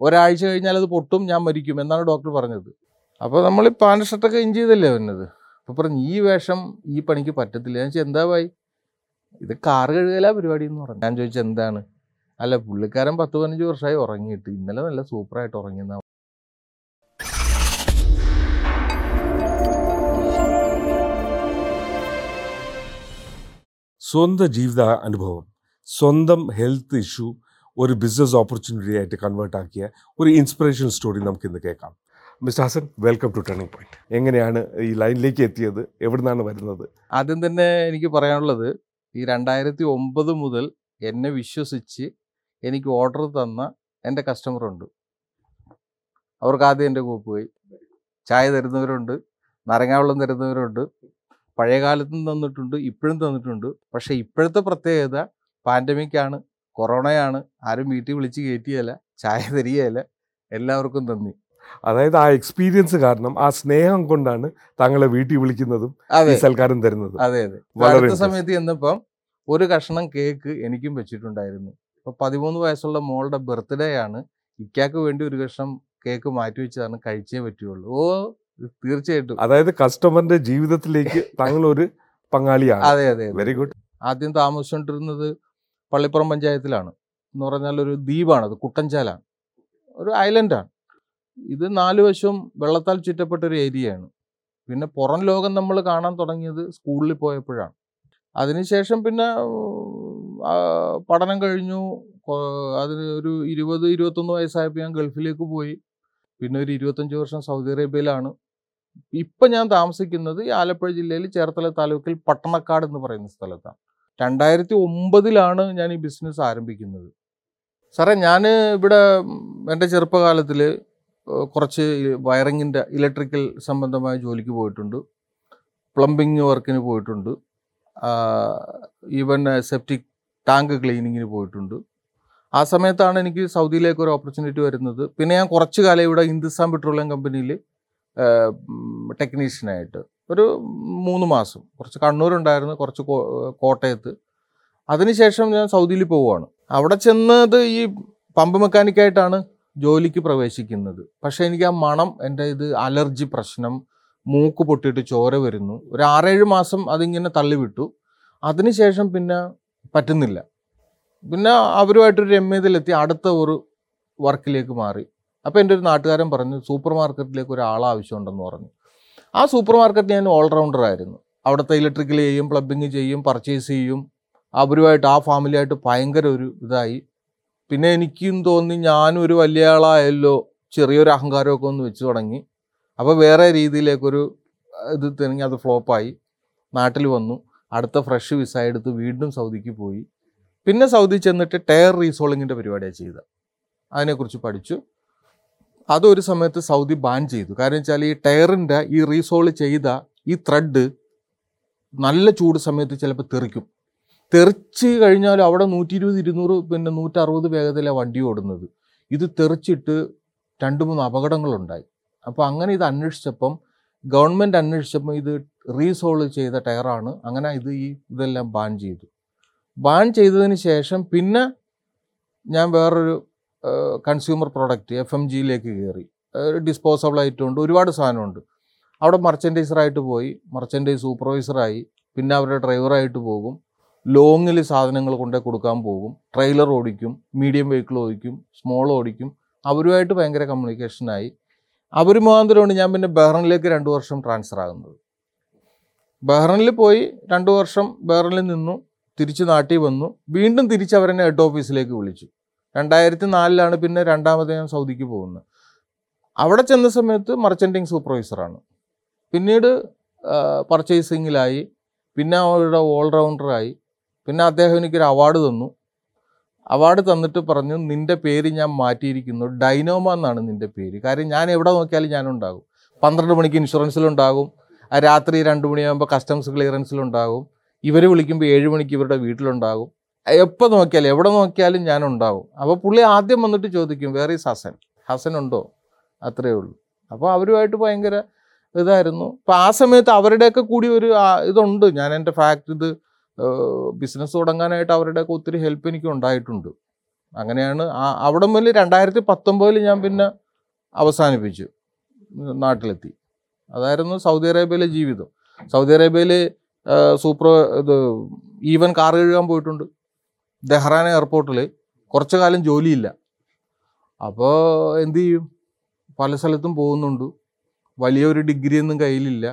ഒരാഴ്ച കഴിഞ്ഞാൽ അത് പൊട്ടും ഞാൻ മരിക്കും എന്നാണ് ഡോക്ടർ പറഞ്ഞത്. അപ്പോൾ നമ്മൾ ഈ പാന്റ് ഷർട്ടൊക്കെ ഇഞ്ച് ചെയ്തല്ലേ വന്നത് അപ്പോൾ പറഞ്ഞു ഈ വേഷം ഈ പണിക്ക് പറ്റത്തില്ല. ഞാൻ ചോദിച്ചാൽ എന്താ ഭായി ഇത് കാർ കഴുകല പരിപാടി എന്ന് പറഞ്ഞു. ഞാൻ ചോദിച്ചത് എന്താണ്? അല്ല പുള്ളിക്കാരൻ പത്ത് പതിനഞ്ച് വർഷമായി ഉറങ്ങിയിട്ട് ഇന്നലെ നല്ല സൂപ്പറായിട്ട് ഉറങ്ങിയെന്നാ സ്വന്തം ജീവിത അനുഭവം സ്വന്തം ഹെൽത്ത് ഇഷ്യൂ ഒരു ബിസിനസ് ഓപ്പർച്യൂണിറ്റി ആയിട്ട് കൺവേർട്ട് ആക്കിയ ഒരു ഇൻസ്പിറേഷൻ സ്റ്റോറി നമുക്ക് ഇന്ന് കേൾക്കാം. Mister Hasan welcome to turning point എങ്ങനെയാണ് ഈ ലൈനിലേക്ക് എത്തിയത്? എവിടുന്നാണ് വരുന്നത്? ആദ്യം തന്നെ എനിക്ക് പറയാനുള്ളത് ഈ രണ്ടായിരത്തി ഒമ്പത് മുതൽ എന്നെ വിശ്വസിച്ച് എനിക്ക് ഓർഡർ തന്ന എന്റെ കസ്റ്റമറുണ്ട് അവർക്ക് ആദ്യം എന്റെ കൂപ്പ് പോയി. ചായ തരുന്നവരുണ്ട് നാരങ്ങാവെള്ളം തരുന്നവരുണ്ട് പഴയ കാലത്തും തന്നിട്ടുണ്ട് ഇപ്പോഴും തന്നിട്ടുണ്ട്. പക്ഷേ ഇപ്പോഴത്തെ പ്രത്യേകത പാൻഡമിക് ആണ്. കൊറോണയാണ്. ആരും വീട്ടിൽ വിളിച്ച് കയറ്റിയല്ല ചായ തരികയല്ല എല്ലാവർക്കും നന്ദി. അതായത് ആ എക്സ്പീരിയൻസ് കാരണം ആ സ്നേഹം കൊണ്ടാണ് താങ്കളെ വീട്ടിൽ വിളിക്കുന്നതും ഈ സൽക്കാരം തരുന്നത്. അതെ അതെ. വളരെ അടുത്ത. സമയത്ത് ചെന്നപ്പം ഒരു കഷ്ണം കേക്ക് എനിക്കും വെച്ചിട്ടുണ്ടായിരുന്നു. അപ്പൊ പതിമൂന്ന് വയസ്സുള്ള മോളുടെ ബർത്ത്ഡേ ആണ്. ഇക്കാക്ക് വേണ്ടി ഒരു കഷ്ണം കേക്ക് മാറ്റി വെച്ചതാണ് കഴിച്ചേ പറ്റുള്ളൂ. ഓ തീർച്ചയായിട്ടും. അതായത് കസ്റ്റമറിന്റെ ജീവിതത്തിലേക്ക് താങ്കൾ ഒരു പങ്കാളിയാണ്. അതെ അതെ അതെ. വെരി ഗുഡ് ആദ്യം താമസിച്ചുകൊണ്ടിരുന്നത് പള്ളിപ്പുറം പഞ്ചായത്തിലാണ്. എന്ന് പറഞ്ഞാൽ ഒരു ദ്വീപാണ് അത് കുട്ടഞ്ചാലാണ്. ഒരു ഐലൻഡാണ്. ഇത് നാല് വശവും വെള്ളത്താൽ ചുറ്റപ്പെട്ട ഒരു ഏരിയയാണ്. പിന്നെ പുറം ലോകം നമ്മൾ കാണാൻ തുടങ്ങിയത് സ്കൂളിൽ പോയപ്പോഴാണ്. അതിനുശേഷം പിന്നെ പഠനം കഴിഞ്ഞു. അതിന് ഒരു ഇരുപത് ഇരുപത്തൊന്ന് വയസ്സായപ്പോൾ ഞാൻ ഗൾഫിലേക്ക് പോയി. പിന്നെ ഒരു ഇരുപത്തഞ്ച് വർഷം സൗദി അറേബ്യയിലാണ്. ഇപ്പം ഞാൻ താമസിക്കുന്നത് ഈ ആലപ്പുഴ ജില്ലയിൽ ചേർത്തല താലൂക്കിൽ പട്ടണക്കാട് എന്ന് പറയുന്ന സ്ഥലത്താണ്. രണ്ടായിരത്തി ഒമ്പതിലാണ് ഞാൻ ഈ ബിസിനസ് ആരംഭിക്കുന്നത്. സാറേ ഞാൻ ഇവിടെ എന്റെ ചെറുപ്പകാലത്തിൽ കുറച്ച് വയറിങ്ങിന്റെ ഇലക്ട്രിക്കൽ സംബന്ധമായ ജോലിക്ക് പോയിട്ടുണ്ട്. പ്ലംബിങ് വർക്കിന് പോയിട്ടുണ്ട്. ഈവൻ സെപ്റ്റിക് ടാങ്ക് ക്ലീനിങ്ങിന് പോയിട്ടുണ്ട്. ആ സമയത്താണ് എനിക്ക് സൗദിയിലേക്ക് ഒരു ഓപ്പർച്യൂണിറ്റി വരുന്നത്. പിന്നെ ഞാൻ കുറച്ച് കാലം ഇവിടെ ഹിന്ദുസ്ഥാൻ പെട്രോളിയം കമ്പനിയിൽ ടെക്നീഷ്യനായിട്ട്. ഒരു മൂന്ന് മാസം. കുറച്ച് കണ്ണൂരുണ്ടായിരുന്നു കുറച്ച് കോട്ടയത്ത്. അതിനുശേഷം ഞാൻ സൗദിയിൽ പോവുകയാണ്. അവിടെ ചെന്നത് ഈ പമ്പ് മെക്കാനിക്കായിട്ടാണ് ജോലിക്ക് പ്രവേശിക്കുന്നത്. പക്ഷേ എനിക്ക് ആ മണം എന്റെ ഇത് അലർജി പ്രശ്നം മൂക്ക് പൊട്ടിയിട്ട് ചോര വരുന്നു. ഒരു ആറേഴ് മാസം അതിങ്ങനെ തള്ളിവിട്ടു. അതിനുശേഷം പിന്നെ പറ്റുന്നില്ല. പിന്നെ അവരുമായിട്ടൊരു രമ്യതയിലെത്തി. അടുത്ത ഒരു വർക്കിലേക്ക് മാറി. അപ്പോൾ എന്റെ ഒരു നാട്ടുകാരൻ പറഞ്ഞു സൂപ്പർ മാർക്കറ്റിലേക്ക് ഒരു ആൾ ആവശ്യമുണ്ടെന്ന് പറഞ്ഞു. ആ സൂപ്പർ മാർക്കറ്റ് ഞാൻ ഓൾറൗണ്ടർ ആയിരുന്നു അവിടുത്തെ ഇലക്ട്രിക്കൽ ചെയ്യും പ്ലംബിങ് ചെയ്യും പർച്ചേസ് ചെയ്യും. അവരുമായിട്ട് ആ ഫാമിലിയായിട്ട് ഭയങ്കര ഒരു ഇതായി. പിന്നെ എനിക്കും തോന്നി ഞാനും ഒരു വലിയ ആളായല്ലോ ചെറിയൊരു അഹങ്കാരമൊക്കെ ഒന്ന് വെച്ച് തുടങ്ങി. അപ്പോൾ വേറെ രീതിയിലേക്കൊരു ഇത് തുടങ്ങി അത് ഫ്ലോപ്പായി. നാട്ടിൽ വന്നു. അടുത്ത ഫ്രഷ് വിസ എടുത്ത് വീണ്ടും സൗദിക്ക് പോയി. പിന്നെ സൗദി ചെന്നിട്ട് ടയർ റീസോളിങ്ങിന്റെ പരിപാടിയാണ് ചെയ്തത്. അതിനെക്കുറിച്ച് പഠിച്ചു. അതൊരു സമയത്ത് സൗദി ബാൻ ചെയ്തു. കാരണം വെച്ചാൽ ഈ ടയറിന്റെ ഈ റീസോൾ ചെയ്ത ഈ ത്രെഡ് നല്ല ചൂട് സമയത്ത് ചിലപ്പോൾ തെറിക്കും. തെറിച്ച് കഴിഞ്ഞാൽ അവിടെ നൂറ്റി ഇരുപത് ഇരുന്നൂറ് പിന്നെ നൂറ്ററുപത് വേഗത്തിലാണ് വണ്ടി ഓടുന്നത്. ഇത് തെറിച്ചിട്ട് രണ്ട് മൂന്ന് അപകടങ്ങളുണ്ടായി. അപ്പോൾ അങ്ങനെ ഇത് അന്വേഷിച്ചപ്പം ഗവൺമെന്റ് അന്വേഷിച്ചപ്പോൾ ഇത് റീസോൾ ചെയ്ത ടയറാണ്. അങ്ങനെ ഇത് ഈ ഇതെല്ലാം ബാൻ ചെയ്തു. ബാൻ ചെയ്തതിന് ശേഷം പിന്നെ ഞാൻ വേറൊരു കൺസ്യൂമർ പ്രൊഡക്റ്റ് എഫ് എം ജിയിലേക്ക് കയറി. ഡിസ്പോസബിൾ ആയിട്ടുണ്ട് ഒരുപാട് സാധനമുണ്ട്. അവിടെ മർച്ചന്റൈസറായിട്ട് പോയി മർച്ചന്റൈസ് സൂപ്പർവൈസറായി പിന്നെ അവരുടെ ഡ്രൈവറായിട്ട് പോകും. ലോങ്ങിൽ സാധനങ്ങൾ കൊണ്ടേ കൊടുക്കാൻ പോകും. ട്രെയിലർ ഓടിക്കും മീഡിയം വെഹിക്കിൾ ഓടിക്കും സ്മോൾ ഓടിക്കും. അവരുമായിട്ട് ഭയങ്കര കമ്മ്യൂണിക്കേഷനായി അവർ മുഖാന്തരമാണ് ഞാൻ പിന്നെ ബഹ്റനിലേക്ക് രണ്ട് വർഷം ട്രാൻസ്ഫർ ആകുന്നത്. ബഹ്റനിൽ പോയി രണ്ട് വർഷം ബഹ്റനിൽ നിന്നു തിരിച്ച് നാട്ടിൽ വന്നു. വീണ്ടും തിരിച്ച് അവരെന്നെ ഹെഡ് ഓഫീസിലേക്ക് വിളിച്ചു. രണ്ടായിരത്തി നാലിലാണ് പിന്നെ രണ്ടാമത് ഞാൻ സൗദിക്ക് പോകുന്നത്. അവിടെ ചെന്ന സമയത്ത് മർച്ചന്റിങ് സൂപ്പർവൈസറാണ് പിന്നീട് പർച്ചേസിങ്ങിലായി പിന്നെ അവരുടെ ഓൾറൗണ്ടറായി പിന്നെ അദ്ദേഹം എനിക്കൊരു അവാർഡ് തന്നു. അവാർഡ് തന്നിട്ട് പറഞ്ഞു നിന്റെ പേര് ഞാൻ മാറ്റിയിരിക്കുന്നു. ഡൈനോമ എന്നാണ് നിന്റെ പേര്. കാര്യം ഞാൻ എവിടെ നോക്കിയാലും ഞാനുണ്ടാകും. പന്ത്രണ്ട് മണിക്ക് ഇൻഷുറൻസിലുണ്ടാകും രാത്രി രണ്ട് മണിയാകുമ്പോൾ കസ്റ്റംസ് ക്ലിയറൻസിലുണ്ടാകും ഇവർ വിളിക്കുമ്പോൾ ഏഴ് മണിക്ക് ഇവരുടെ വീട്ടിലുണ്ടാകും. എപ്പോൾ നോക്കിയാലും എവിടെ നോക്കിയാലും ഞാൻ ഉണ്ടാവും അപ്പോൾ പുള്ളി ആദ്യം വന്നിട്ട് ചോദിക്കും വേറെ ഈസ് ഹസൻ? ഹസൻ ഉണ്ടോ അത്രയേ ഉള്ളൂ. അപ്പോൾ അവരുമായിട്ട് ഭയങ്കര ഇതായിരുന്നു. അപ്പോൾ ആ സമയത്ത് അവരുടെയൊക്കെ കൂടി ഒരു ഇതുണ്ട്. ഞാൻ എന്റെ ഫാക്ട് ഇത് ബിസിനസ് തുടങ്ങാനായിട്ട് അവരുടെയൊക്കെ ഒത്തിരി ഹെൽപ്പ് എനിക്ക് ഉണ്ടായിട്ടുണ്ട്. അങ്ങനെയാണ് ആ- അവിടെ മുതൽ രണ്ടായിരത്തി പത്തൊമ്പതിൽ ഞാൻ പിന്നെ അവസാനിപ്പിച്ചു നാട്ടിലെത്തി. അതായിരുന്നു സൗദി അറേബ്യയിലെ ജീവിതം. സൗദി അറേബ്യയിൽ സൂപ്പർ ഇത് ഈവൻ കാർ കഴുകാൻ പോയിട്ടുണ്ട്. ദഹ്റാൻ എയർപോർട്ടിൽ കുറച്ചു കാലം ജോലിയില്ല. അപ്പോൾ എന്തു ചെയ്യും? പല സ്ഥലത്തും പോകുന്നുണ്ട്. വലിയൊരു ഡിഗ്രി ഒന്നും കയ്യിലില്ല.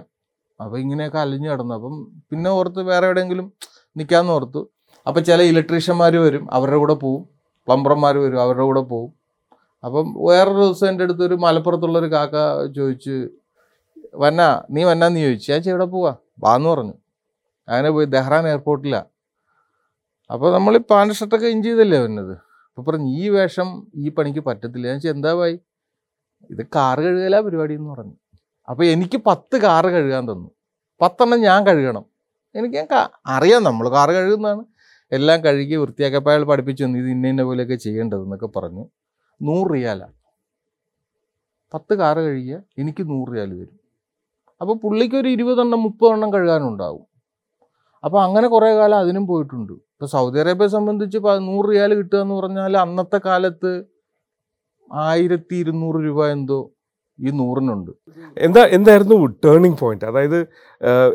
അപ്പോൾ ഇങ്ങനെയൊക്കെ അലിഞ്ഞു കിടന്നു അപ്പം പിന്നെ ഓർത്ത് വേറെ എവിടെയെങ്കിലും നിൽക്കാമെന്ന് ഓർത്തു. അപ്പോൾ ചില ഇലക്ട്രീഷ്യന്മാർ വരും. അവരുടെ കൂടെ പോവും. പ്ലംബർമാർ വരും. അവരുടെ കൂടെ പോവും. അപ്പം വേറൊരു ദിവസം എന്റെ അടുത്ത് ഒരു മലപ്പുറത്തുള്ളൊരു കാക്ക ചോദിച്ച് വന്നാ നീ വന്നാന്ന് ചോദിച്ചു. ചേച്ചി എവിടെ പോവാ? വാന്ന് പറഞ്ഞു. അങ്ങനെ പോയി. ദെഹ്റാൻ എയർപോർട്ടിലാണ് അപ്പോൾ നമ്മൾ ഈ പാന്റ് ഷർട്ടൊക്കെ ഇഞ്ച് ചെയ്തല്ലേ വരുന്നത്? അപ്പോൾ പറഞ്ഞു ഈ വേഷം ഈ പണിക്ക് പറ്റത്തില്ല. എന്ന് വെച്ചാൽ എന്താ പോയി ഇത് കാറ് കഴുകല പരിപാടി എന്ന് പറഞ്ഞു. അപ്പോൾ എനിക്ക് പത്ത് കാറ് കഴുകാൻ തന്നു. പത്തെണ്ണം ഞാൻ കഴുകണം. എനിക്ക് ഞാൻ അറിയാം നമ്മൾ കാറ് കഴുകുന്നതാണ്. എല്ലാം കഴുകി വൃത്തിയാക്കപ്പോൾ അയാൾ പഠിപ്പിച്ചു തന്നു. ഇത് ഇന്ന ഇന്ന പോലെയൊക്കെ ചെയ്യേണ്ടതെന്നൊക്കെ പറഞ്ഞു. നൂറ് റിയാലാണ് പത്ത് കാറ് കഴുകിയ എനിക്ക് നൂറ് റിയാൽ വരും അപ്പോൾ പുള്ളിക്ക് ഒരു ഇരുപതെണ്ണം മുപ്പതെണ്ണം കഴുകാനുണ്ടാവും. അപ്പോൾ അങ്ങനെ കുറേ കാലം അതിനും പോയിട്ടുണ്ട്. ഇപ്പോൾ സൗദി അറേബ്യയെ സംബന്ധിച്ച് നൂറ് റിയാൽ കിട്ടുക എന്ന് പറഞ്ഞാൽ അന്നത്തെ കാലത്ത് ആയിരത്തി ഇരുന്നൂറ് രൂപ എന്തോ ഈ നൂറിനുണ്ട്. എന്താ എന്തായിരുന്നു ടേണിംഗ് പോയിന്റ് അതായത്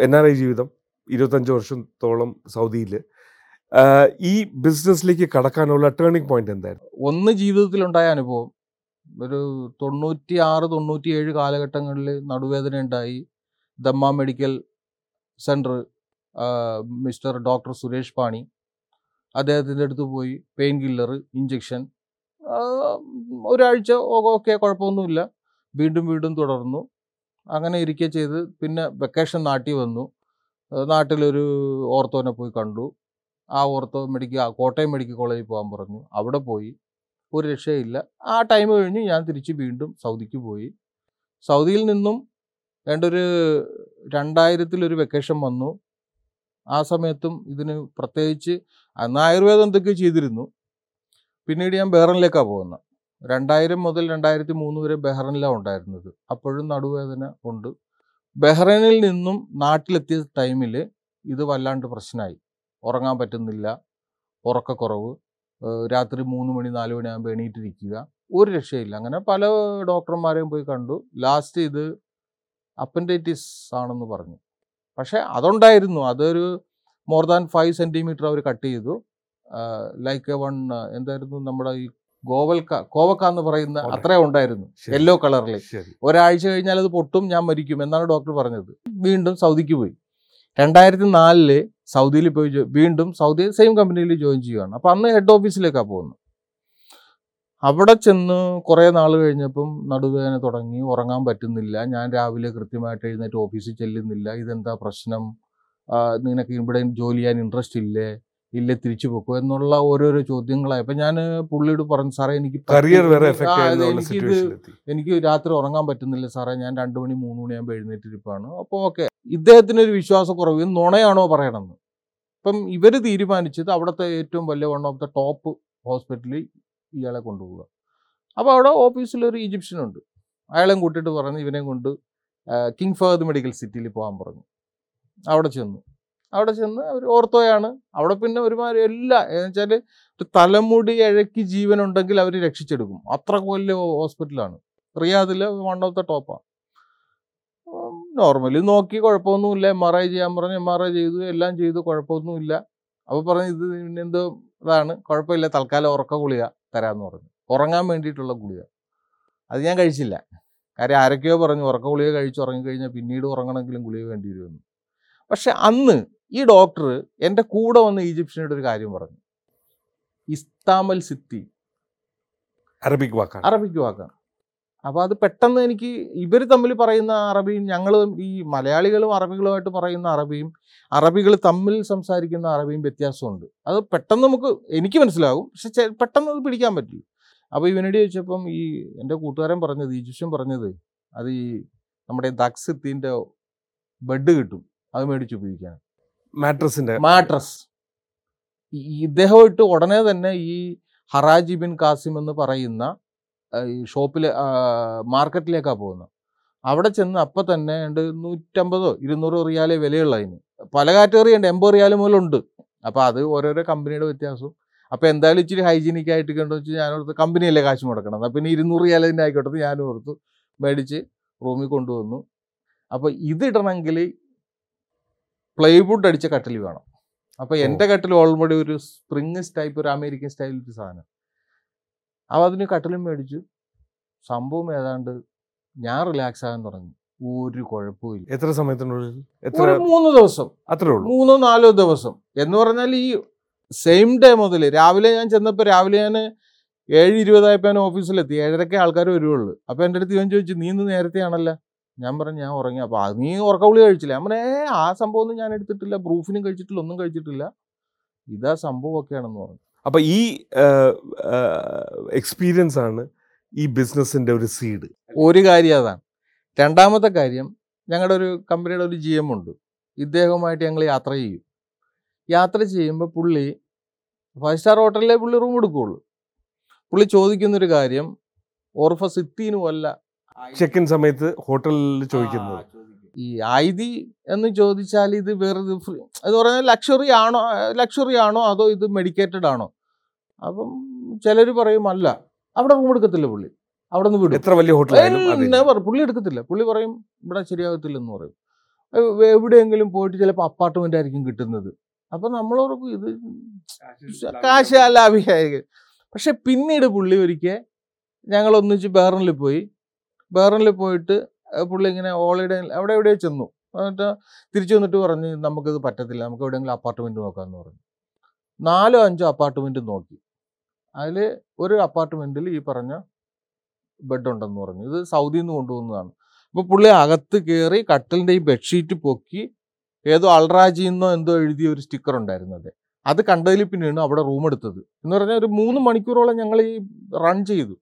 എൻ ആർ ഐ ജീവിതം ഇരുപത്തഞ്ച് വർഷത്തോളം സൗദിയിൽ ഈ ബിസിനസ്സിലേക്ക് കടക്കാനുള്ള ടേണിംഗ് പോയിന്റ് എന്തായിരുന്നു? ഒന്ന് ജീവിതത്തിലുണ്ടായ അനുഭവം. ഒരു തൊണ്ണൂറ്റി ആറ് തൊണ്ണൂറ്റി ഏഴ് കാലഘട്ടങ്ങളിൽ നടുവേദന ഉണ്ടായി ദമ്മ medical centre mister doctor Suresh Pani അദ്ദേഹത്തിന്റെ അടുത്ത് പോയി പെയിൻ കില്ലർ ഇഞ്ചെക്ഷൻ ഒരാഴ്ച ഓക്കെ കുഴപ്പമൊന്നുമില്ല. വീണ്ടും വീണ്ടും തുടർന്നു. അങ്ങനെ ഇരിക്കുക ചെയ്ത് പിന്നെ വെക്കേഷൻ നാട്ടിൽ വന്നു. നാട്ടിലൊരു ഓർത്തോനെ പോയി കണ്ടു. ആ ഓർത്തോ മെഡിക്കൽ കോട്ടയം മെഡിക്കൽ കോളേജിൽ പോകാൻ പറഞ്ഞു. അവിടെ പോയി. ഒരു രക്ഷയില്ല. ആ ടൈം കഴിഞ്ഞ് ഞാൻ തിരിച്ച് വീണ്ടും സൗദിക്ക് പോയി. സൗദിയിൽ നിന്നും വേണ്ടൊരു രണ്ടായിരത്തിലൊരു വെക്കേഷൻ വന്നു. ആ സമയത്തും ഇതിന് പ്രത്യേകിച്ച് അന്ന് ആയുർവേദം എന്തൊക്കെയോ ചെയ്തിരുന്നു. പിന്നീട് ഞാൻ ബെഹ്റനിലേക്കാണ് പോകുന്നത്. രണ്ടായിരം മുതൽ രണ്ടായിരത്തി മൂന്ന് വരെ ബെഹ്റനിലാണ് ഉണ്ടായിരുന്നത്. അപ്പോഴും നടുവേദന ഉണ്ട്. ബഹ്റൈനിൽ നിന്നും നാട്ടിലെത്തിയ ടൈമിൽ ഇത് വല്ലാണ്ട് പ്രശ്നമായി. ഉറങ്ങാൻ പറ്റുന്നില്ല ഉറക്കക്കുറവ് രാത്രി മൂന്ന് മണി നാല് മണിയാകുമ്പോൾ എണീറ്റിരിക്കുക ഒരു രക്ഷയില്ല. അങ്ങനെ പല ഡോക്ടർമാരെയും പോയി കണ്ടു. ലാസ്റ്റ് ഇത് അപ്പൻഡൈറ്റിസ് ആണെന്ന് പറഞ്ഞു. പക്ഷേ അതുണ്ടായിരുന്നു. അതൊരു മോർ ദാൻ ഫൈവ് സെന്റിമീറ്റർ അവർ കട്ട് ചെയ്തു. ലൈക്ക് എ വൺ എന്തായിരുന്നു നമ്മുടെ ഈ ഗോവൽക്ക കോവക്ക എന്ന് പറയുന്ന. അത്രേ ഉണ്ടായിരുന്നു. യെല്ലോ കളറിൽ ഒരാഴ്ച കഴിഞ്ഞാൽ അത് പൊട്ടും ഞാൻ മരിക്കും എന്നാണ് ഡോക്ടർ പറഞ്ഞത്. വീണ്ടും സൗദിക്ക് പോയി. രണ്ടായിരത്തി നാലിൽ സൗദിയിൽ പോയി വീണ്ടും സൗദി സെയിം കമ്പനിയിൽ ജോയിൻ ചെയ്യുകയാണ് അപ്പോൾ അന്ന് ഹെഡ് ഓഫീസിലേക്കാണ് പോകുന്നത്. അവിടെ ചെന്ന് കുറേ നാൾ കഴിഞ്ഞപ്പം നടുവേദന തുടങ്ങി. ഉറങ്ങാൻ പറ്റുന്നില്ല. ഞാൻ രാവിലെ കൃത്യമായിട്ട് എഴുന്നേറ്റ് ഓഫീസിൽ ചെല്ലുന്നില്ല. ഇതെന്താ പ്രശ്നം? നിനക്ക് ഇവിടെ ജോലി ചെയ്യാൻ ഇൻട്രസ്റ്റ് ഇല്ലേ? ഇല്ല തിരിച്ചു പോക്കോ? എന്നുള്ള ഓരോരോ ചോദ്യങ്ങളായി അപ്പം ഞാൻ പുള്ളിയോട് പറഞ്ഞു സാറേ എനിക്ക് കരിയർ വരെ എനിക്കിത് എനിക്ക് രാത്രി ഉറങ്ങാൻ പറ്റുന്നില്ല സാറേ. ഞാൻ രണ്ട് മണി മൂന്ന് മണിയാകുമ്പോൾ എഴുന്നേറ്റിരിപ്പാണ്. അപ്പോൾ ഓക്കെ. ഇദ്ദേഹത്തിന് ഒരു വിശ്വാസക്കുറവ് നുണയാണോ പറയണമെന്ന് അപ്പം ഇവർ തീരുമാനിച്ചത് അവിടുത്തെ ഏറ്റവും വലിയ വൺ ഓഫ് ദ ടോപ്പ് ഹോസ്പിറ്റലിൽ ഇയാളെ കൊണ്ടുപോവുക. അപ്പോൾ അവിടെ ഈജിപ്ഷ്യൻ ഉണ്ട് അയാളെയും കൂട്ടിയിട്ട് പറഞ്ഞ് ഇവനെ കൊണ്ട് കിങ് ഫഹദ് മെഡിക്കൽ സിറ്റിയിൽ പോകാൻ പറഞ്ഞു. അവിടെ ചെന്നു. അവിടെ ചെന്ന് അവർ ഓർത്തോയാണ്. അവിടെ പിന്നെ ഒരുമാതിരി എല്ലാ എന്ന് വെച്ചാൽ ഒരു തലമുടി ഇഴക്കി ജീവനുണ്ടെങ്കിൽ അവർ രക്ഷിച്ചെടുക്കും. അത്ര വലിയ ഹോസ്പിറ്റലാണ്. റിയാദിലെ വൺ ഓഫ് ദ ടോപ്പാണ് നോർമലി നോക്കി കുഴപ്പമൊന്നുമില്ല. എം ആർ ഐ ചെയ്യാൻ പറഞ്ഞു എം ആർ ഐ ചെയ്തു. എല്ലാം ചെയ്തു. കുഴപ്പമൊന്നുമില്ല. അപ്പോൾ പറഞ്ഞു ഇത് പിന്നെ എന്തോ ഇതാണ്. കുഴപ്പമില്ല. തൽക്കാലം ഉറക്ക ഗുളിക. തരാമെന്ന് പറഞ്ഞു. ഉറങ്ങാൻ വേണ്ടിയിട്ടുള്ള ഗുളിക. അത് ഞാൻ കഴിച്ചില്ല. കാര്യം ആരൊക്കെയോ പറഞ്ഞു ഉറക്ക ഗുളിക കഴിച്ച് ഉറങ്ങിക്കഴിഞ്ഞാൽ പിന്നീട് ഉറങ്ങണമെങ്കിലും ഗുളിക വേണ്ടി വരുമെന്ന് പക്ഷെ അന്ന് ഈ ഡോക്ടർ എന്റെ കൂടെ വന്ന ഈജിപ്ഷ്യനോട് ഒരു കാര്യം പറഞ്ഞു. ഇസ്താമൽ സിത്തി അറബിക് വാക്കാണ്. അറബിക് വാക്കാണ്. അപ്പോൾ അത് പെട്ടെന്ന് എനിക്ക് ഇവർ തമ്മിൽ പറയുന്ന അറബിയും ഞങ്ങൾ ഈ മലയാളികളും അറബികളുമായിട്ട് പറയുന്ന അറബിയും അറബികൾ തമ്മിൽ സംസാരിക്കുന്ന അറബിയും വ്യത്യാസമുണ്ട്. അത് പെട്ടെന്ന് നമുക്ക് എനിക്ക് മനസ്സിലാകും. പക്ഷെ പെട്ടെന്ന് അത് പിടിക്കാൻ പറ്റില്ല. അപ്പോൾ ഇവനോട് ചോദിച്ചപ്പം ഈ എന്റെ കൂട്ടുകാരൻ പറഞ്ഞത് ഈജിപ്ഷ്യൻ പറഞ്ഞത് അത് ഈ നമ്മുടെ ദക്സിത്തിന്റെ ബെഡ് കിട്ടും. അത് മേടിച്ച് ഉപയോഗിക്കാൻ. മാട്രസിന്റെ മാട്രസ്. ഇദ്ദേഹമായിട്ട് ഉടനെ തന്നെ ഈ ഹറാജി ബിൻ കാസിം എന്ന് പറയുന്ന ഈ ഷോപ്പിൽ മാർക്കറ്റിലേക്കാണ് പോകുന്നത്. അവിടെ ചെന്ന് അപ്പം തന്നെ ഉണ്ട് നൂറ്റമ്പതോ ഇരുന്നൂറോ റിയാലേ വിലയുള്ള അതിന്. പല കാറ്റഗറി ഉണ്ട്. എൺപത് റിയാൽ മുതലുണ്ട് അപ്പോൾ അത് ഓരോരോ കമ്പനിയുടെ വ്യത്യാസവും. അപ്പോൾ എന്തായാലും ഇച്ചിരി ഹൈജീനിക് ആയിട്ട് കണ്ടു വെച്ചാൽ ഞാൻ ഓർത്ത് കമ്പനിയല്ലേ കാശ് മുടക്കണം അപ്പം പിന്നെ ഇരുന്നൂറ് റിയാലിന്റെ ആയിക്കോട്ടെ ഞാൻ ഞാനും ഓർത്തു. മേടിച്ച് റൂമിൽ കൊണ്ടുവന്നു. അപ്പോൾ ഇതിടണമെങ്കിൽ പ്ലൈവുഡ് അടിച്ച കട്ടിൽ വേണം. അപ്പോൾ എന്റെ കട്ടിൽ ഓൾറെഡി ഒരു സ്പ്രിങ് ടൈപ്പ് ഒരു അമേരിക്കൻ സ്റ്റൈൽ ഒരു സാധനം. അപ്പോൾ അതിന് കട്ടിലും മേടിച്ചു. സംഭവം ഏതാണ്ട് ഞാൻ റിലാക്സ് ആകാൻ തുടങ്ങി. ഒരു കുഴപ്പമില്ല എത്ര സമയത്തിനുള്ളിൽ? എത്ര ഒരു മൂന്ന് ദിവസം. അത്രേ ഉള്ളൂ. മൂന്നോ നാലോ ദിവസം. എന്ന് പറഞ്ഞാൽ ഈ സെയിം ഡേ മുതൽ രാവിലെ ഞാൻ ചെന്നപ്പോൾ രാവിലെ ഞാൻ ഏഴ് ഇരുപതായപ്പോൾ ഞാൻ ഓഫീസിലെത്തി. ഏഴരക്കെ ആൾക്കാർ വരുവുള്ളൂ. അപ്പോൾ എന്റെ അടുത്ത് ഇവൻ ചോദിച്ചു നീ ഇന്ന് നേരത്തെ ആണല്ലോ ഞാൻ പറഞ്ഞു ഞാൻ ഉറങ്ങി. അപ്പോൾ അത് നീ ഉറക്കവിളി കഴിച്ചില്ല. ഞാൻ പറഞ്ഞു ഏ ആ സംഭവം ഒന്നും ഞാൻ എടുത്തിട്ടില്ല. പ്രൂഫിനും കഴിച്ചിട്ടില്ല ഒന്നും കഴിച്ചിട്ടില്ല. ഇതാ സംഭവം ഒക്കെയാണെന്ന് പറഞ്ഞു. അപ്പൊ ഈ എക്സ്പീരിയൻസ് ആണ് ഈ ബിസിനസിന്റെ ഒരു സീഡ്. ഒരു കാര്യം അതാണ്. രണ്ടാമത്തെ കാര്യം ഞങ്ങളുടെ ഒരു കമ്പനിയുടെ ഒരു ജി എം ഉണ്ട്. ഇദ്ദേഹവുമായിട്ട് ഞങ്ങൾ യാത്ര ചെയ്യും. യാത്ര ചെയ്യുമ്പോൾ പുള്ളി ഫൈവ് സ്റ്റാർ ഹോട്ടലിലെ പുള്ളി റൂം എടുക്കുകയുള്ളൂ പുള്ളി ചോദിക്കുന്നൊരു കാര്യം ഓർഫ സിത്തീനും അല്ല ചെക്കിൻ സമയത്ത് ഹോട്ടലിൽ ചോദിക്കുന്നത്. ഈ ആയുധി എന്ന് ചോദിച്ചാൽ ഇത് വേറെ ഫ്രീ പറയുന്നത് പറഞ്ഞാൽ ലക്ഷറി ആണോ ലക്ഷറി ആണോ അതോ ഇത് മെഡിക്കേറ്റഡ് ആണോ? അപ്പം ചിലർ പറയും അല്ല അവിടെ റൂം എടുക്കത്തില്ല പുള്ളി. അവിടെ നിന്ന് വിടും. എത്ര വലിയ ഹോട്ടൽ പുള്ളി എടുക്കത്തില്ല. പുള്ളി പറയും ഇവിടെ ശരിയാകത്തില്ലെന്ന് പറയും. എവിടെയെങ്കിലും പോയിട്ട് ചിലപ്പോൾ അപ്പാർട്ട്മെന്റ് ആയിരിക്കും കിട്ടുന്നത്. അപ്പൊ നമ്മൾ ഓർക്കും ഇത് കാശ് ലാഭിക പക്ഷെ പിന്നീട് പുള്ളി ഒരിക്കൽ ഞങ്ങൾ ഒന്നിച്ച് ബേറനിൽ പോയി. ബേറനിൽ പോയിട്ട് പുള്ളി ഇങ്ങനെ ഹോളിഡേ അവിടെ എവിടെയോ ചെന്നു. എന്നിട്ട് തിരിച്ചു വന്നിട്ട് പറഞ്ഞ് നമുക്കിത് പറ്റത്തില്ല. നമുക്ക് എവിടെയെങ്കിലും അപ്പാർട്ട്മെന്റ് നോക്കാമെന്ന് പറഞ്ഞു. നാലോ അഞ്ചോ അപ്പാർട്ട്മെന്റ് നോക്കി. അതിൽ ഒരു അപ്പാർട്ട്മെന്റിൽ ഈ പറഞ്ഞ ബെഡ് ഉണ്ടെന്ന് പറഞ്ഞു. ഇത് സൗദിയിൽ നിന്ന് കൊണ്ടുവന്നതാണ്. അപ്പോൾ പുള്ളി അകത്ത് കയറി കട്ടിലിന്റെ ഈ ബെഡ്ഷീറ്റ് പൊക്കി ഏതോ അൾറാജിന്നോ എന്തോ എഴുതിയ ഒരു സ്റ്റിക്കർ ഉണ്ടായിരുന്നത് അത്. കണ്ടതിൽ പിന്നെയാണ് അവിടെ റൂം എടുത്തത്. എന്ന് പറഞ്ഞാൽ ഒരു മൂന്ന് മണിക്കൂറോളം ഞങ്ങൾ ഈ റൺ ചെയ്തു.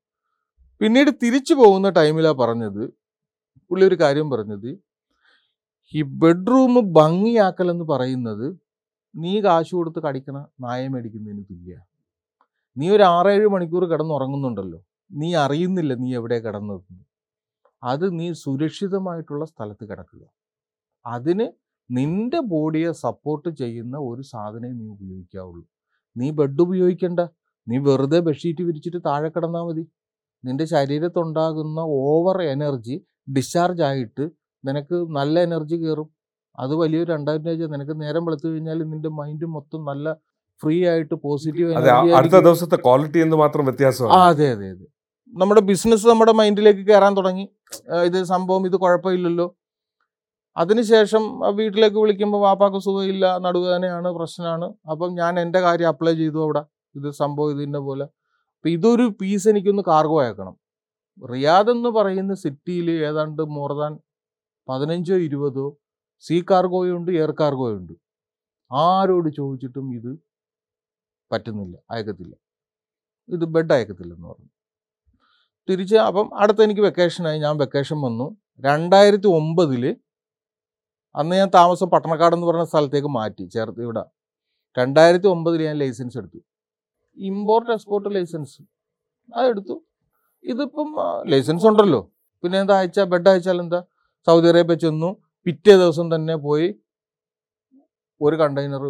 പിന്നീട് തിരിച്ചു പോകുന്ന ടൈമിലാണ് പറഞ്ഞത്. പുള്ളി ഒരു കാര്യം പറഞ്ഞത്. ഈ ബെഡ്റൂം ഭംഗിയാക്കലെന്ന് പറയുന്നത് നീ കാശ് കൊടുത്ത് കടിക്കണ നായ മേടിക്കുന്നതിന് തുല്യ. നീ ഒരു ആറേഴ് മണിക്കൂർ കിടന്നുറങ്ങുന്നുണ്ടല്ലോ. നീ അറിയുന്നില്ല നീ എവിടെ കിടന്നത്. അത് നീ സുരക്ഷിതമായിട്ടുള്ള സ്ഥലത്ത് കിടക്കുക. അതിന് നിന്റെ ബോഡിയെ സപ്പോർട്ട് ചെയ്യുന്ന ഒരു സാധനമേ നീ ഉപയോഗിക്കാവുള്ളൂ. നീ ബെഡ് ഉപയോഗിക്കണ്ട. നീ വെറുതെ ബെഡ്ഷീറ്റ് വിരിച്ചിട്ട് താഴെ കിടന്നാൽ മതി. നിന്റെ ശരീരത്തുണ്ടാകുന്ന ഓവർ എനർജി ഡിസ്ചാർജ് ആയിട്ട് നിനക്ക് നല്ല എനർജി കയറും. അത് വലിയൊരു അഡ്വാന്റേജ് നിനക്ക് നേരം വെളുത്തു കഴിഞ്ഞാൽ നിന്റെ മൈൻഡ് മൊത്തം നല്ല ഫ്രീ ആയിട്ട് പോസിറ്റീവ് അതെ അടുത്ത ദിവസത്തെ ക്വാളിറ്റി എന്ന് മാത്രം ആ വ്യത്യാസമാണ് അതെ അതെ അതെ. നമ്മുടെ ബിസിനസ് നമ്മുടെ മൈൻഡിലേക്ക് കയറാൻ തുടങ്ങി. ഇത് സംഭവം ഇത് കുഴപ്പമില്ലല്ലോ. അതിനുശേഷം വീട്ടിലേക്ക് വിളിക്കുമ്പോൾ വാപ്പാക്ക് സുഖമില്ല നടുവേദനയാണ് പ്രശ്നമാണ്. അപ്പം ഞാൻ എന്റെ കാര്യം അപ്ലൈ ചെയ്തു അവിടെ. ഇത് സംഭവം ഇതിന്റെ പോലെ. അപ്പം ഇതൊരു പീസ് എനിക്കൊന്ന് കാർഗോ അയക്കണം റിയാദ് എന്ന് പറയുന്ന സിറ്റിയിൽ ഏതാണ്ട് മോർ ദാൻ പതിനഞ്ചോ ഇരുപതോ സീ കാർഗോയുണ്ട് എയർ കാർഗോയുണ്ട് ആരോട് ചോദിച്ചിട്ടും ഇത് പറ്റുന്നില്ല അയക്കത്തില്ല. ഇത് ബെഡ് അയക്കത്തില്ലെന്ന് പറഞ്ഞു. തിരിച്ച് അപ്പം അടുത്ത എനിക്ക് വെക്കേഷനായി ഞാൻ വെക്കേഷൻ വന്നു. രണ്ടായിരത്തി ഒമ്പതിൽ അന്ന് ഞാൻ താമസം പട്ടണക്കാട് എന്ന് പറഞ്ഞ സ്ഥലത്തേക്ക് മാറ്റി ചേർത്ത് ഇവിടെ. രണ്ടായിരത്തി ഒമ്പതിൽ ഞാൻ ലൈസൻസ് എടുത്തു. ഇമ്പോർട്ട് എക്സ്പോർട്ട് ലൈസൻസ് അതെടുത്തു ഇതിപ്പം ലൈസൻസ് ഉണ്ടല്ലോ. പിന്നെ എന്താ അയച്ചാൽ ബെഡ് അയച്ചാൽ എന്താ? സൗദി അറേബ്യ ചെന്നു. പിറ്റേ ദിവസം തന്നെ പോയി ഒരു കണ്ടെയ്നർ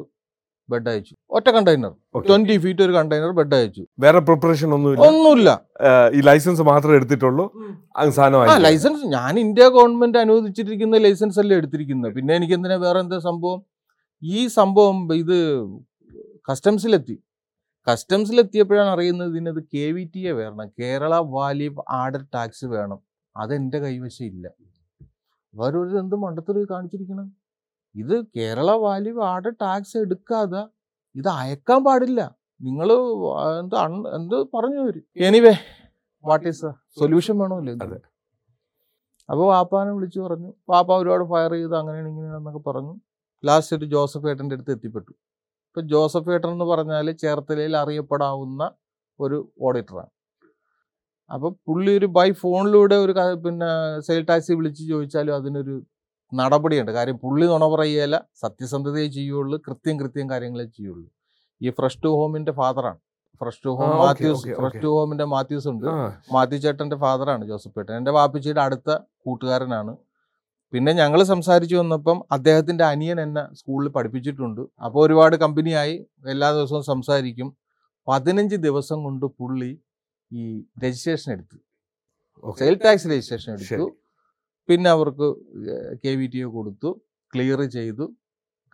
ബെഡ് അയച്ചു. ഒറ്റ കണ്ടെയ്നർ. ട്വന്റി ഫീറ്റ് ഒരു കണ്ടെയ്നർ ബെഡ് അയച്ചു. വേറെ പ്രിപ്പറേഷൻ ഒന്നുമില്ല. ഒന്നുമില്ല. ഈ ലൈസൻസ് മാത്രമേ എടുത്തിട്ടുള്ളൂ. അങ്ങ് ആ ലൈസൻസ് ഞാൻ ഇന്ത്യ ഗവൺമെന്റ് അനുവദിച്ചിരിക്കുന്ന ലൈസൻസ് അല്ലേ എടുത്തിരിക്കുന്നത്. പിന്നെ എനിക്ക് എന്തിനാ വേറെ എന്താ സംഭവം? ഈ സംഭവം ഇത് കസ്റ്റംസിലെത്തി കസ്റ്റംസിലെത്തിയപ്പോഴാണ് അറിയുന്നത് ഇതിനത് കെ വി ടി എ വേണം കേരള വാല്യൂ ആഡഡ് ടാക്സ് വേണം. അതെന്റെ കൈവശം ഇല്ല. അവരൊരു എന്ത് മണ്ടത്തൊരു കാണിച്ചിരിക്കണം? ഇത് കേരള വാല്യൂ ആടെ ടാക്സ് എടുക്കാതെ ഇത് അയക്കാൻ പാടില്ല. നിങ്ങൾ എന്ത് എന്ത് പറഞ്ഞു വരും എനിവേ വാട്ട് ഈസ് സൊല്യൂഷൻ വേണമല്ലോ അതെ. അപ്പോൾ വാപ്പാനെ വിളിച്ചു പറഞ്ഞു. വാപ്പ ഒരുപാട് ഫയർ ചെയ്ത് അങ്ങനെയാണ് ഇങ്ങനെയാണെന്നൊക്കെ പറഞ്ഞു. ലാസ്റ്റ് ഒരു ജോസഫ് ഏട്ടന്റെ അടുത്ത് എത്തിപ്പെട്ടു. ഇപ്പം ജോസഫ് ഏട്ടൻ എന്ന് പറഞ്ഞാൽ ചേർത്തലയിൽ അറിയപ്പെടാവുന്ന ഒരു ഓഡിറ്ററാണ് അപ്പം പുള്ളി ഒരു ബൈ ഫോണിലൂടെ ഒരു പിന്നെ സെയിൽ ടാക്സി വിളിച്ച് ചോദിച്ചാലും അതിനൊരു നടപടിയുണ്ട്. കാര്യം പുള്ളി നുണ പറയുകയല്ല സത്യസന്ധതയെ ചെയ്യുള്ളൂ കൃത്യം കൃത്യം കാര്യങ്ങളെ ചെയ്യുള്ളൂ. ഈ ഫ്രഷ് ടു ഹോമിന്റെ ഫാദറാണ്. Fresh to home Mathews fresh to ഹോമിന്റെ Mathews ഉണ്ട്. മാത്യു ചേട്ടന്റെ ഫാദറാണ് ജോസഫ് ചേട്ടൻ. എന്റെ വാപ്പിച്ചിയുടെ അടുത്ത കൂട്ടുകാരനാണ്. പിന്നെ ഞങ്ങൾ സംസാരിച്ചു വന്നപ്പം അദ്ദേഹത്തിന്റെ അനിയൻ എന്നെ സ്കൂളിൽ പഠിപ്പിച്ചിട്ടുണ്ട്. അപ്പോൾ ഒരുപാട് കമ്പനിയായി എല്ലാ ദിവസവും സംസാരിക്കും. പതിനഞ്ച് ദിവസം കൊണ്ട് പുള്ളി ഈ രജിസ്ട്രേഷൻ എടുത്തു. സെയിൽ ടാക്സ് രജിസ്ട്രേഷൻ എടുത്തു. പിന്നെ അവർക്ക് കെ വി ടി ഒ കൊടുത്തു ക്ലിയർ ചെയ്തു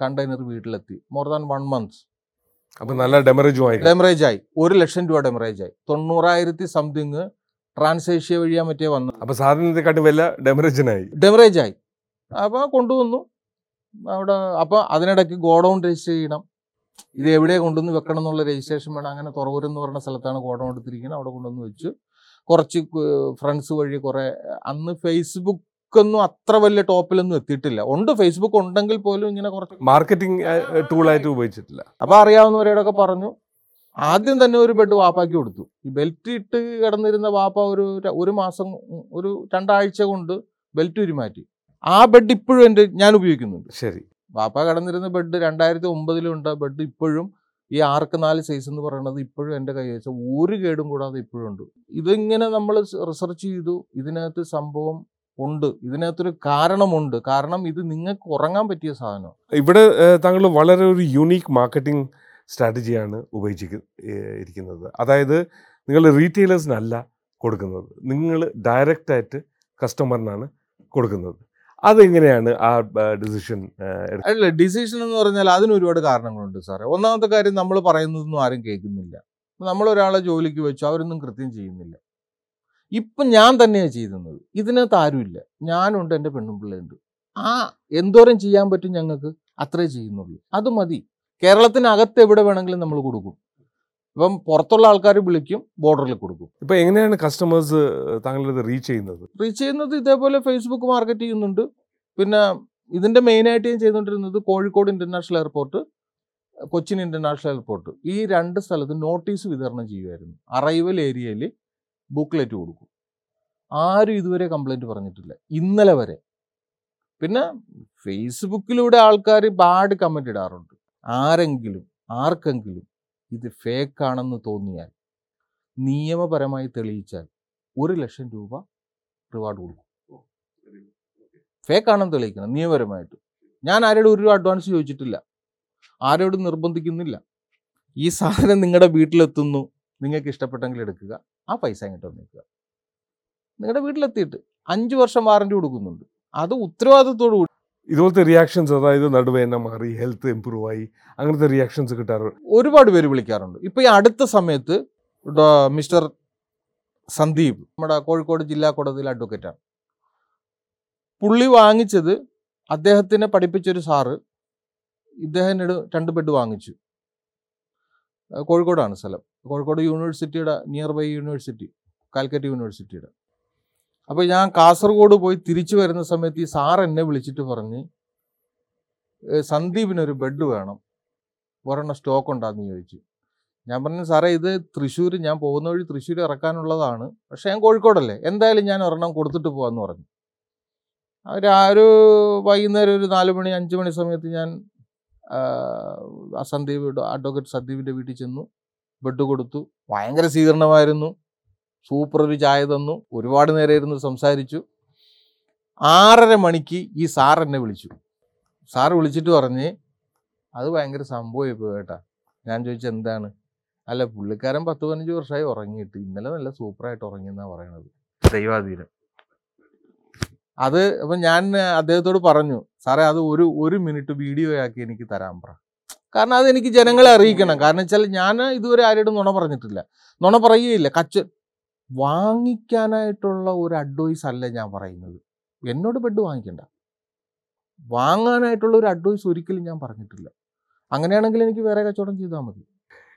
കണ്ടെയ്നർ വീട്ടിലെത്തി. മോർ ദാൻ വൺ മന്ത്സ് അപ്പൊ നല്ല ഡെമറേജും ആയി. ഡെമറേജ് ആയി. ഒരു ലക്ഷം രൂപ ഡെമറേജ് ആയി. തൊണ്ണൂറായിരത്തി സംതിങ് ട്രാൻസേഷ്യ വഴിയാ മറ്റേ വന്നു അപ്പൊ സാധനത്തെക്കാട്ടി വില ഡെമറേജിനായി. ഡെമറേജ് ആയി. അപ്പോൾ കൊണ്ടുവന്നു. അവിടെ അപ്പോൾ അതിനിടയ്ക്ക് ഗോഡൗൺ രജിസ്റ്റർ ചെയ്യണം. ഇത് എവിടെ കൊണ്ടുവന്ന് വെക്കണം എന്നുള്ള രജിസ്ട്രേഷൻ വേണം. അങ്ങനെ തുറവൂർ എന്ന് പറഞ്ഞ സ്ഥലത്താണ് ഗോഡൗൺ എടുത്തിരിക്കുന്നത്. അവിടെ കൊണ്ടുവന്ന് വെച്ചു. കുറച്ച് ഫ്രണ്ട്സ് വഴി കുറേ. അന്ന് ഫേസ്ബുക്ക് ഒന്നും അത്ര വലിയ ടോപ്പിലൊന്നും എത്തിയിട്ടില്ല. ഉണ്ട് ഫേസ്ബുക്ക് ഉണ്ടെങ്കിൽ പോലും ഇങ്ങനെ കുറച്ച് മാർക്കറ്റിംഗ് ടൂൾ ആയിട്ട് ഉപയോഗിച്ചിട്ടില്ല. അപ്പൊ അറിയാവുന്നവരോടൊക്കെ പറഞ്ഞു ആദ്യം തന്നെ ഒരു ബെഡ് വാപ്പാക്കി കൊടുത്തു. ഈ ബെൽറ്റ് ഇട്ട് കിടന്നിരുന്ന വാപ്പ ഒരു ഒരു മാസം ഒരു രണ്ടാഴ്ച കൊണ്ട് ബെൽറ്റ് ഉരുമാറ്റി ആ ബെഡ് ഇപ്പോഴും എന്റെ ഞാൻ ഉപയോഗിക്കുന്നുണ്ട്. ശരി. വാപ്പ കിടന്നിരുന്ന ബെഡ് രണ്ടായിരത്തി ഒമ്പതിലുണ്ട് ബെഡ് ഇപ്പോഴും ഈ ആർക്ക് നാല് സൈസ് എന്ന് പറയുന്നത് ഇപ്പോഴും എന്റെ കൈ വെച്ചാൽ ഒരു കേടും കൂടാതെ ഇപ്പോഴും ഉണ്ട്. ഇതിങ്ങനെ നമ്മൾ റിസർച്ച് ചെയ്തു. ഇതിനകത്ത് സംഭവം ഉണ്ട്. ഇതിനകത്തൊരു കാരണമുണ്ട്. കാരണം ഇത് നിങ്ങൾക്ക് ഉറങ്ങാൻ പറ്റിയ സാധനം ഇവിടെ താങ്കൾ വളരെ ഒരു യുണീക്ക് മാർക്കറ്റിംഗ് സ്ട്രാറ്റജിയാണ് ഉപയോഗിച്ചിരിക്ക- ഏഹ് ഇരിക്കുന്നത്. അതായത് നിങ്ങൾ റീറ്റെയിലേഴ്സിനല്ല കൊടുക്കുന്നത്. നിങ്ങൾ ഡയറക്റ്റായിട്ട് കസ്റ്റമറിനാണ് കൊടുക്കുന്നത്. അതെങ്ങനെയാണ് ആ ഡിസിഷൻ അല്ല ഡിസിഷൻ എന്ന് പറഞ്ഞാൽ അതിന് ഒരുപാട് കാരണങ്ങളുണ്ട് സാറേ. ഒന്നാമത്തെ കാര്യം നമ്മൾ പറയുന്നതൊന്നും ആരും കേൾക്കുന്നില്ല. നമ്മളൊരാളെ ജോലിക്ക് വെച്ചു അവരൊന്നും കൃത്യം ചെയ്യുന്നില്ല. ഇപ്പം ഞാൻ തന്നെയാണ് ചെയ്യുന്നത്. ഇതിനകത്ത് ആരുമില്ല. ഞാനുണ്ട് എന്റെ പെണ്ണും പിള്ളയുണ്ട് ആ എന്തോരം ചെയ്യാൻ പറ്റും ഞങ്ങൾക്ക്? അത്രേ ചെയ്യുന്നുള്ളൂ. അത് മതി. കേരളത്തിനകത്ത് എവിടെ വേണമെങ്കിലും നമ്മൾ കൊടുക്കും. ഇപ്പം പുറത്തുള്ള ആൾക്കാർ വിളിക്കും ബോർഡറിൽ കൊടുക്കും. ഇപ്പം എങ്ങനെയാണ് കസ്റ്റമേഴ്സ് താങ്കളിത് റീച്ച് ചെയ്യുന്നത്? റീച്ച് ചെയ്യുന്നത് ഇതേപോലെ ഫേസ്ബുക്ക് മാർക്കറ്റ് ചെയ്യുന്നുണ്ട്. പിന്നെ ഇതിന്റെ മെയിനായിട്ട് ഞാൻ ചെയ്തുകൊണ്ടിരുന്നത് Kozhikode international airport Cochin international airport ഈ രണ്ട് സ്ഥലത്ത് നോട്ടീസ് വിതരണം ചെയ്യുമായിരുന്നു അറൈവൽ ഏരിയയിൽ ബുക്ക്ലെറ്റ് കൊടുക്കും. ആരും ഇതുവരെ കംപ്ലൈന്റ് പറഞ്ഞിട്ടില്ല. ഇന്നലെ വരെ. പിന്നെ ഫേസ്ബുക്കിലൂടെ ആൾക്കാർ ബാഡ് കമന്റ് ഇടാറുണ്ട്. ആരെങ്കിലും ആർക്കെങ്കിലും ഇത് ഫേക്കാണെന്ന് തോന്നിയാൽ നിയമപരമായി തെളിയിച്ചാൽ ഒരു ലക്ഷം രൂപ റിവാർഡ് കൊടുക്കും. ഫേക്കാണെന്ന് തെളിയിക്കണം നിയമപരമായിട്ട്. ഞാൻ ആരോടും ഒരു അഡ്വാൻസ് ചോദിച്ചിട്ടില്ല. ആരോടും നിർബന്ധിക്കുന്നില്ല. ഈ സാധനം നിങ്ങളുടെ വീട്ടിലെത്തുന്നു. നിങ്ങൾക്ക് ഇഷ്ടപ്പെട്ടെങ്കിൽ എടുക്കുക. ആ പൈസ ഇങ്ങോട്ട് വന്നേക്കുക. നിങ്ങളുടെ വീട്ടിലെത്തിയിട്ട് അഞ്ച് വർഷം വാറണ്ടി കൊടുക്കുന്നുണ്ട്. അത് ഉത്തരവാദിത്തോടു കൂടി ഇതുപോലത്തെ റിയാക്ഷൻസ് അതായത് നടുവേന മാറി ഹെൽത്ത് ഇമ്പ്രൂവ് ആയി അങ്ങനത്തെ റിയാക്ഷൻസ് കിട്ടാറുണ്ട് ഒരുപാട് പേര് വിളിക്കാറുണ്ട്. ഇപ്പോൾ ഈ അടുത്ത സമയത്ത് മിസ്റ്റർ സന്ദീപ് നമ്മുടെ കോഴിക്കോട് ജില്ലാ കോടതിയിലെ അഡ്വക്കേറ്റാണ് പുള്ളി വാങ്ങിച്ചത് അദ്ദേഹത്തിനെ പഠിപ്പിച്ചൊരു സാറ് ഇദ്ദേഹത്തിനോട് രണ്ട് ബെഡ് വാങ്ങിച്ചു. കോഴിക്കോടാണ് സ്ഥലം. കോഴിക്കോട് യൂണിവേഴ്സിറ്റിയുടെ നിയർ ബൈ യൂണിവേഴ്സിറ്റി കാലിക്കറ്റ് യൂണിവേഴ്സിറ്റിയുടെ. അപ്പോൾ ഞാൻ കാസർഗോഡ് പോയി തിരിച്ചു വരുന്ന സമയത്ത് ഈ സാർ എന്നെ വിളിച്ചിട്ട് പറഞ്ഞ് "ഏ, സന്ദീപിനൊരു ബെഡ് വേണം. ഒരെണ്ണം സ്റ്റോക്ക് ഉണ്ടാന്ന് ചോദിച്ചു. ഞാൻ പറഞ്ഞു സാറേ ഇത് തൃശ്ശൂർ ഞാൻ പോകുന്ന വഴി തൃശ്ശൂർ ഇറക്കാനുള്ളതാണ്. പക്ഷേ ഞാൻ കോഴിക്കോടല്ലേ. എന്തായാലും ഞാൻ ഒരെണ്ണം കൊടുത്തിട്ട് പോകാമെന്ന് പറഞ്ഞു. അവർ ആ ഒരു വൈകുന്നേരം ഒരു നാല് മണി അഞ്ച് മണി സമയത്ത് ഞാൻ സന്ദീപ് അഡ്വക്കേറ്റ് സന്ദീപിന്റെ വീട്ടിൽ ചെന്നു ബെഡ് കൊടുത്തു ഭയങ്കര സ്വീകരണമായിരുന്നു സൂപ്പർ ഒരു ചായ തന്നു ഒരുപാട് നേരം ഇരുന്ന് സംസാരിച്ചു. ആറര മണിക്ക് ഈ സാർ എന്നെ വിളിച്ചു. സാർ വിളിച്ചിട്ട് പറഞ്ഞ് അത് ഭയങ്കര സംഭവമായി പോയി കേട്ടാ. ഞാൻ ചോദിച്ചു എന്താണ്? അല്ല പുള്ളിക്കാരൻ പത്ത് പതിനഞ്ച് വർഷമായി ഉറങ്ങിയിട്ട് ഇന്നലെ നല്ല സൂപ്പറായിട്ട് ഉറങ്ങിയെന്നാ പറയണത്. ദൈവാധീനം. അത് അപ്പം ഞാൻ അദ്ദേഹത്തോട് പറഞ്ഞു സാറേ അത് ഒരു ഒരു മിനിറ്റ് വീഡിയോ ആക്കി എനിക്ക് തരാൻ പറ. കാരണം അത് എനിക്ക് ജനങ്ങളെ അറിയിക്കണം. കാരണം വെച്ചാൽ ഞാൻ ഇതുവരെ ആരോടും നുണ പറഞ്ഞിട്ടില്ല. നുണ പറയുകയില്ല. കച്ച വാങ്ങിക്കാനായിട്ടുള്ള ഒരു അഡ്വൈസ് അല്ല ഞാൻ പറയുന്നത്. എന്നോട് ബെഡ് വാങ്ങിക്കണ്ട. വാങ്ങാനായിട്ടുള്ള ഒരു അഡ്വൈസ് ഒരിക്കലും ഞാൻ പറഞ്ഞിട്ടില്ല. അങ്ങനെയാണെങ്കിൽ എനിക്ക് വേറെ കച്ചവടം ചെയ്താൽ മതി.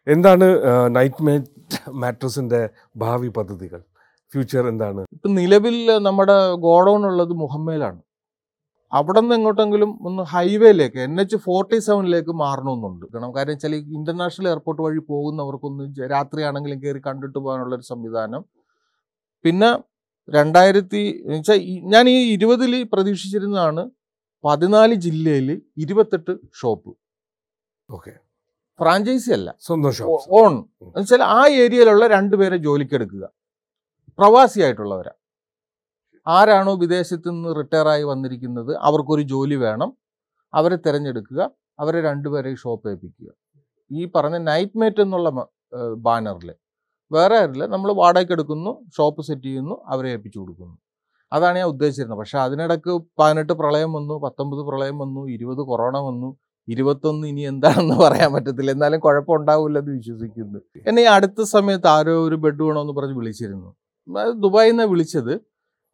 എന്താണ് നൈറ്റ് മേറ്റ് മാട്രസിന്റെ ഭാവി പദ്ധതികൾ? ഫ്യൂച്ചർ എന്താണ്? ഇപ്പം നിലവിൽ നമ്മുടെ ഗോഡൗൺ ഉള്ളത് മുഹമ്മയിലാണ് അവിടെ നിന്ന് എങ്ങോട്ടെങ്കിലും ഒന്ന് ഹൈവേയിലേക്ക് എൻ എച്ച് ഫോർട്ടി സെവനിലേക്ക് മാറണമെന്നുണ്ട്. കാരണം കാര്യം വെച്ചാൽ ഈ ഇന്റർനാഷണൽ എയർപോർട്ട് വഴി പോകുന്നവർക്കൊന്ന് രാത്രിയാണെങ്കിലും കയറി കണ്ടിട്ട് പോകാനുള്ള ഒരു സംവിധാനം. പിന്നെ രണ്ടായിരത്തി വെച്ചാൽ ഞാൻ ഈ ഇരുപതിൽ പ്രതീക്ഷിച്ചിരുന്നതാണ് പതിനാല് ജില്ലയിൽ ഇരുപത്തെട്ട് ഷോപ്പ്. ഓക്കെ. ഫ്രാഞ്ചൈസി അല്ല. സ്വന്തം ഷോപ്പ് ഓൺ. എന്നുവെച്ചാൽ ആ ഏരിയയിലുള്ള രണ്ടുപേരെ ജോലിക്കെടുക്കുക. പ്രവാസിയായിട്ടുള്ളവരാ. ആരാണോ വിദേശത്ത് നിന്ന് റിട്ടയർ ആയി വന്നിരിക്കുന്നത് അവർക്കൊരു ജോലി വേണം. അവരെ തിരഞ്ഞെടുക്കുക. അവരെ രണ്ടുപേരെ ഷോപ്പ് ഏൽപ്പിക്കുക. ഈ പറഞ്ഞ നൈറ്റ് മേറ്റ് എന്നുള്ള ബാനറിൽ വേറെ ആരില്ല നമ്മൾ വാടകയ്ക്ക് എടുക്കുന്നു ഷോപ്പ് സെറ്റ് ചെയ്യുന്നു അവരെ ഏൽപ്പിച്ചു കൊടുക്കുന്നു. അതാണ് ഞാൻ ഉദ്ദേശിച്ചിരുന്നത്. പക്ഷേ അതിനിടക്ക് പതിനെട്ട് പ്രളയം വന്നു പത്തൊമ്പത് പ്രളയം വന്നു ഇരുപത് കൊറോണ വന്നു ഇരുപത്തൊന്ന് ഇനി എന്താണെന്ന് പറയാൻ പറ്റത്തില്ല. എന്നാലും കുഴപ്പമുണ്ടാവില്ലെന്ന് വിശ്വസിക്കുന്നു. എന്നെ ഈ അടുത്ത സമയത്ത് ആരോ ഒരു ബെഡ് വേണമെന്ന് പറഞ്ഞ് വിളിച്ചിരുന്നു. ദുബായിൽ നിന്ന് വിളിച്ചത്.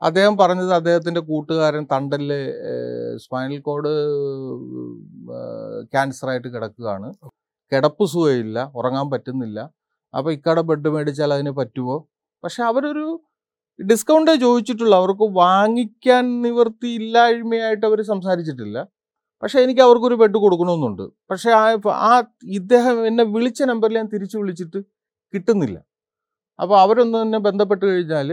അദ്ദേഹം പറഞ്ഞത് അദ്ദേഹത്തിന്റെ കൂട്ടുകാരൻ തണ്ടലിൽ സ്പൈനൽ കോഡ് ക്യാൻസറായിട്ട് കിടക്കുകയാണ്. കിടപ്പ് സുഖമില്ല ഉറങ്ങാൻ പറ്റുന്നില്ല. അപ്പോൾ ഇക്കാടെ ബെഡ് മേടിച്ചാൽ അതിന് പറ്റുമോ പക്ഷെ അവരൊരു ഡിസ്കൗണ്ടേ ചോദിച്ചിട്ടുള്ളൂ. അവർക്ക് വാങ്ങിക്കാൻ നിവൃത്തി ഇല്ലായ്മയായിട്ട് അവർ സംസാരിച്ചിട്ടില്ല. പക്ഷേ എനിക്ക് അവർക്കൊരു ബെഡ് കൊടുക്കണമെന്നുണ്ട്. പക്ഷേ ആ ആ ഇദ്ദേഹം എന്നെ വിളിച്ച നമ്പറിൽ ഞാൻ തിരിച്ചു വിളിച്ചിട്ട് കിട്ടുന്നില്ല. അപ്പോൾ അവരൊന്ന് തന്നെ ബന്ധപ്പെട്ട് കഴിഞ്ഞാൽ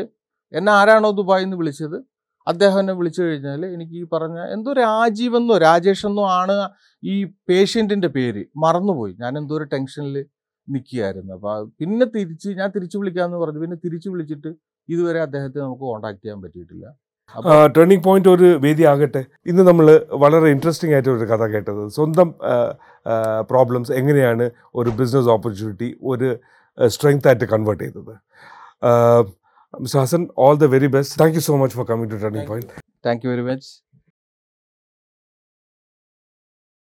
എന്നെ ആരാണോ ദുബായിൽ നിന്ന് വിളിച്ചത് അദ്ദേഹം എന്നെ വിളിച്ചു കഴിഞ്ഞാൽ എനിക്ക് ഈ പറഞ്ഞ എന്തോ രാജീവെന്നോ രാജേഷ് എന്നോ ആണ് ഈ പേഷ്യന്റിന്റെ പേര്. മറന്നുപോയി. ഞാൻ എന്തോ ഒരു ടെൻഷനിൽ നിൽക്കുകയായിരുന്നു അപ്പോൾ പിന്നെ തിരിച്ച് ഞാൻ തിരിച്ചു വിളിക്കാമെന്ന് പറഞ്ഞു. പിന്നെ തിരിച്ചു വിളിച്ചിട്ട് ഇതുവരെ അദ്ദേഹത്തെ നമുക്ക് കോൺടാക്ട് ചെയ്യാൻ പറ്റിയിട്ടില്ല. ടേണിംഗ് പോയിന്റ് ഒരു വേദി ആകട്ടെ. ഇന്ന് നമ്മൾ വളരെ ഇൻട്രസ്റ്റിംഗ് ആയിട്ട് ഒരു കഥ കേട്ടത്. സ്വന്തം പ്രോബ്ലംസ് എങ്ങനെയാണ് ഒരു ബിസിനസ് ഓപ്പർച്യൂണിറ്റി ഒരു സ്ട്രെങ്ത് ആയിട്ട് കൺവേർട്ട് ചെയ്തത് mister Hasan all the very best thank you so much for coming to turning point thank you very much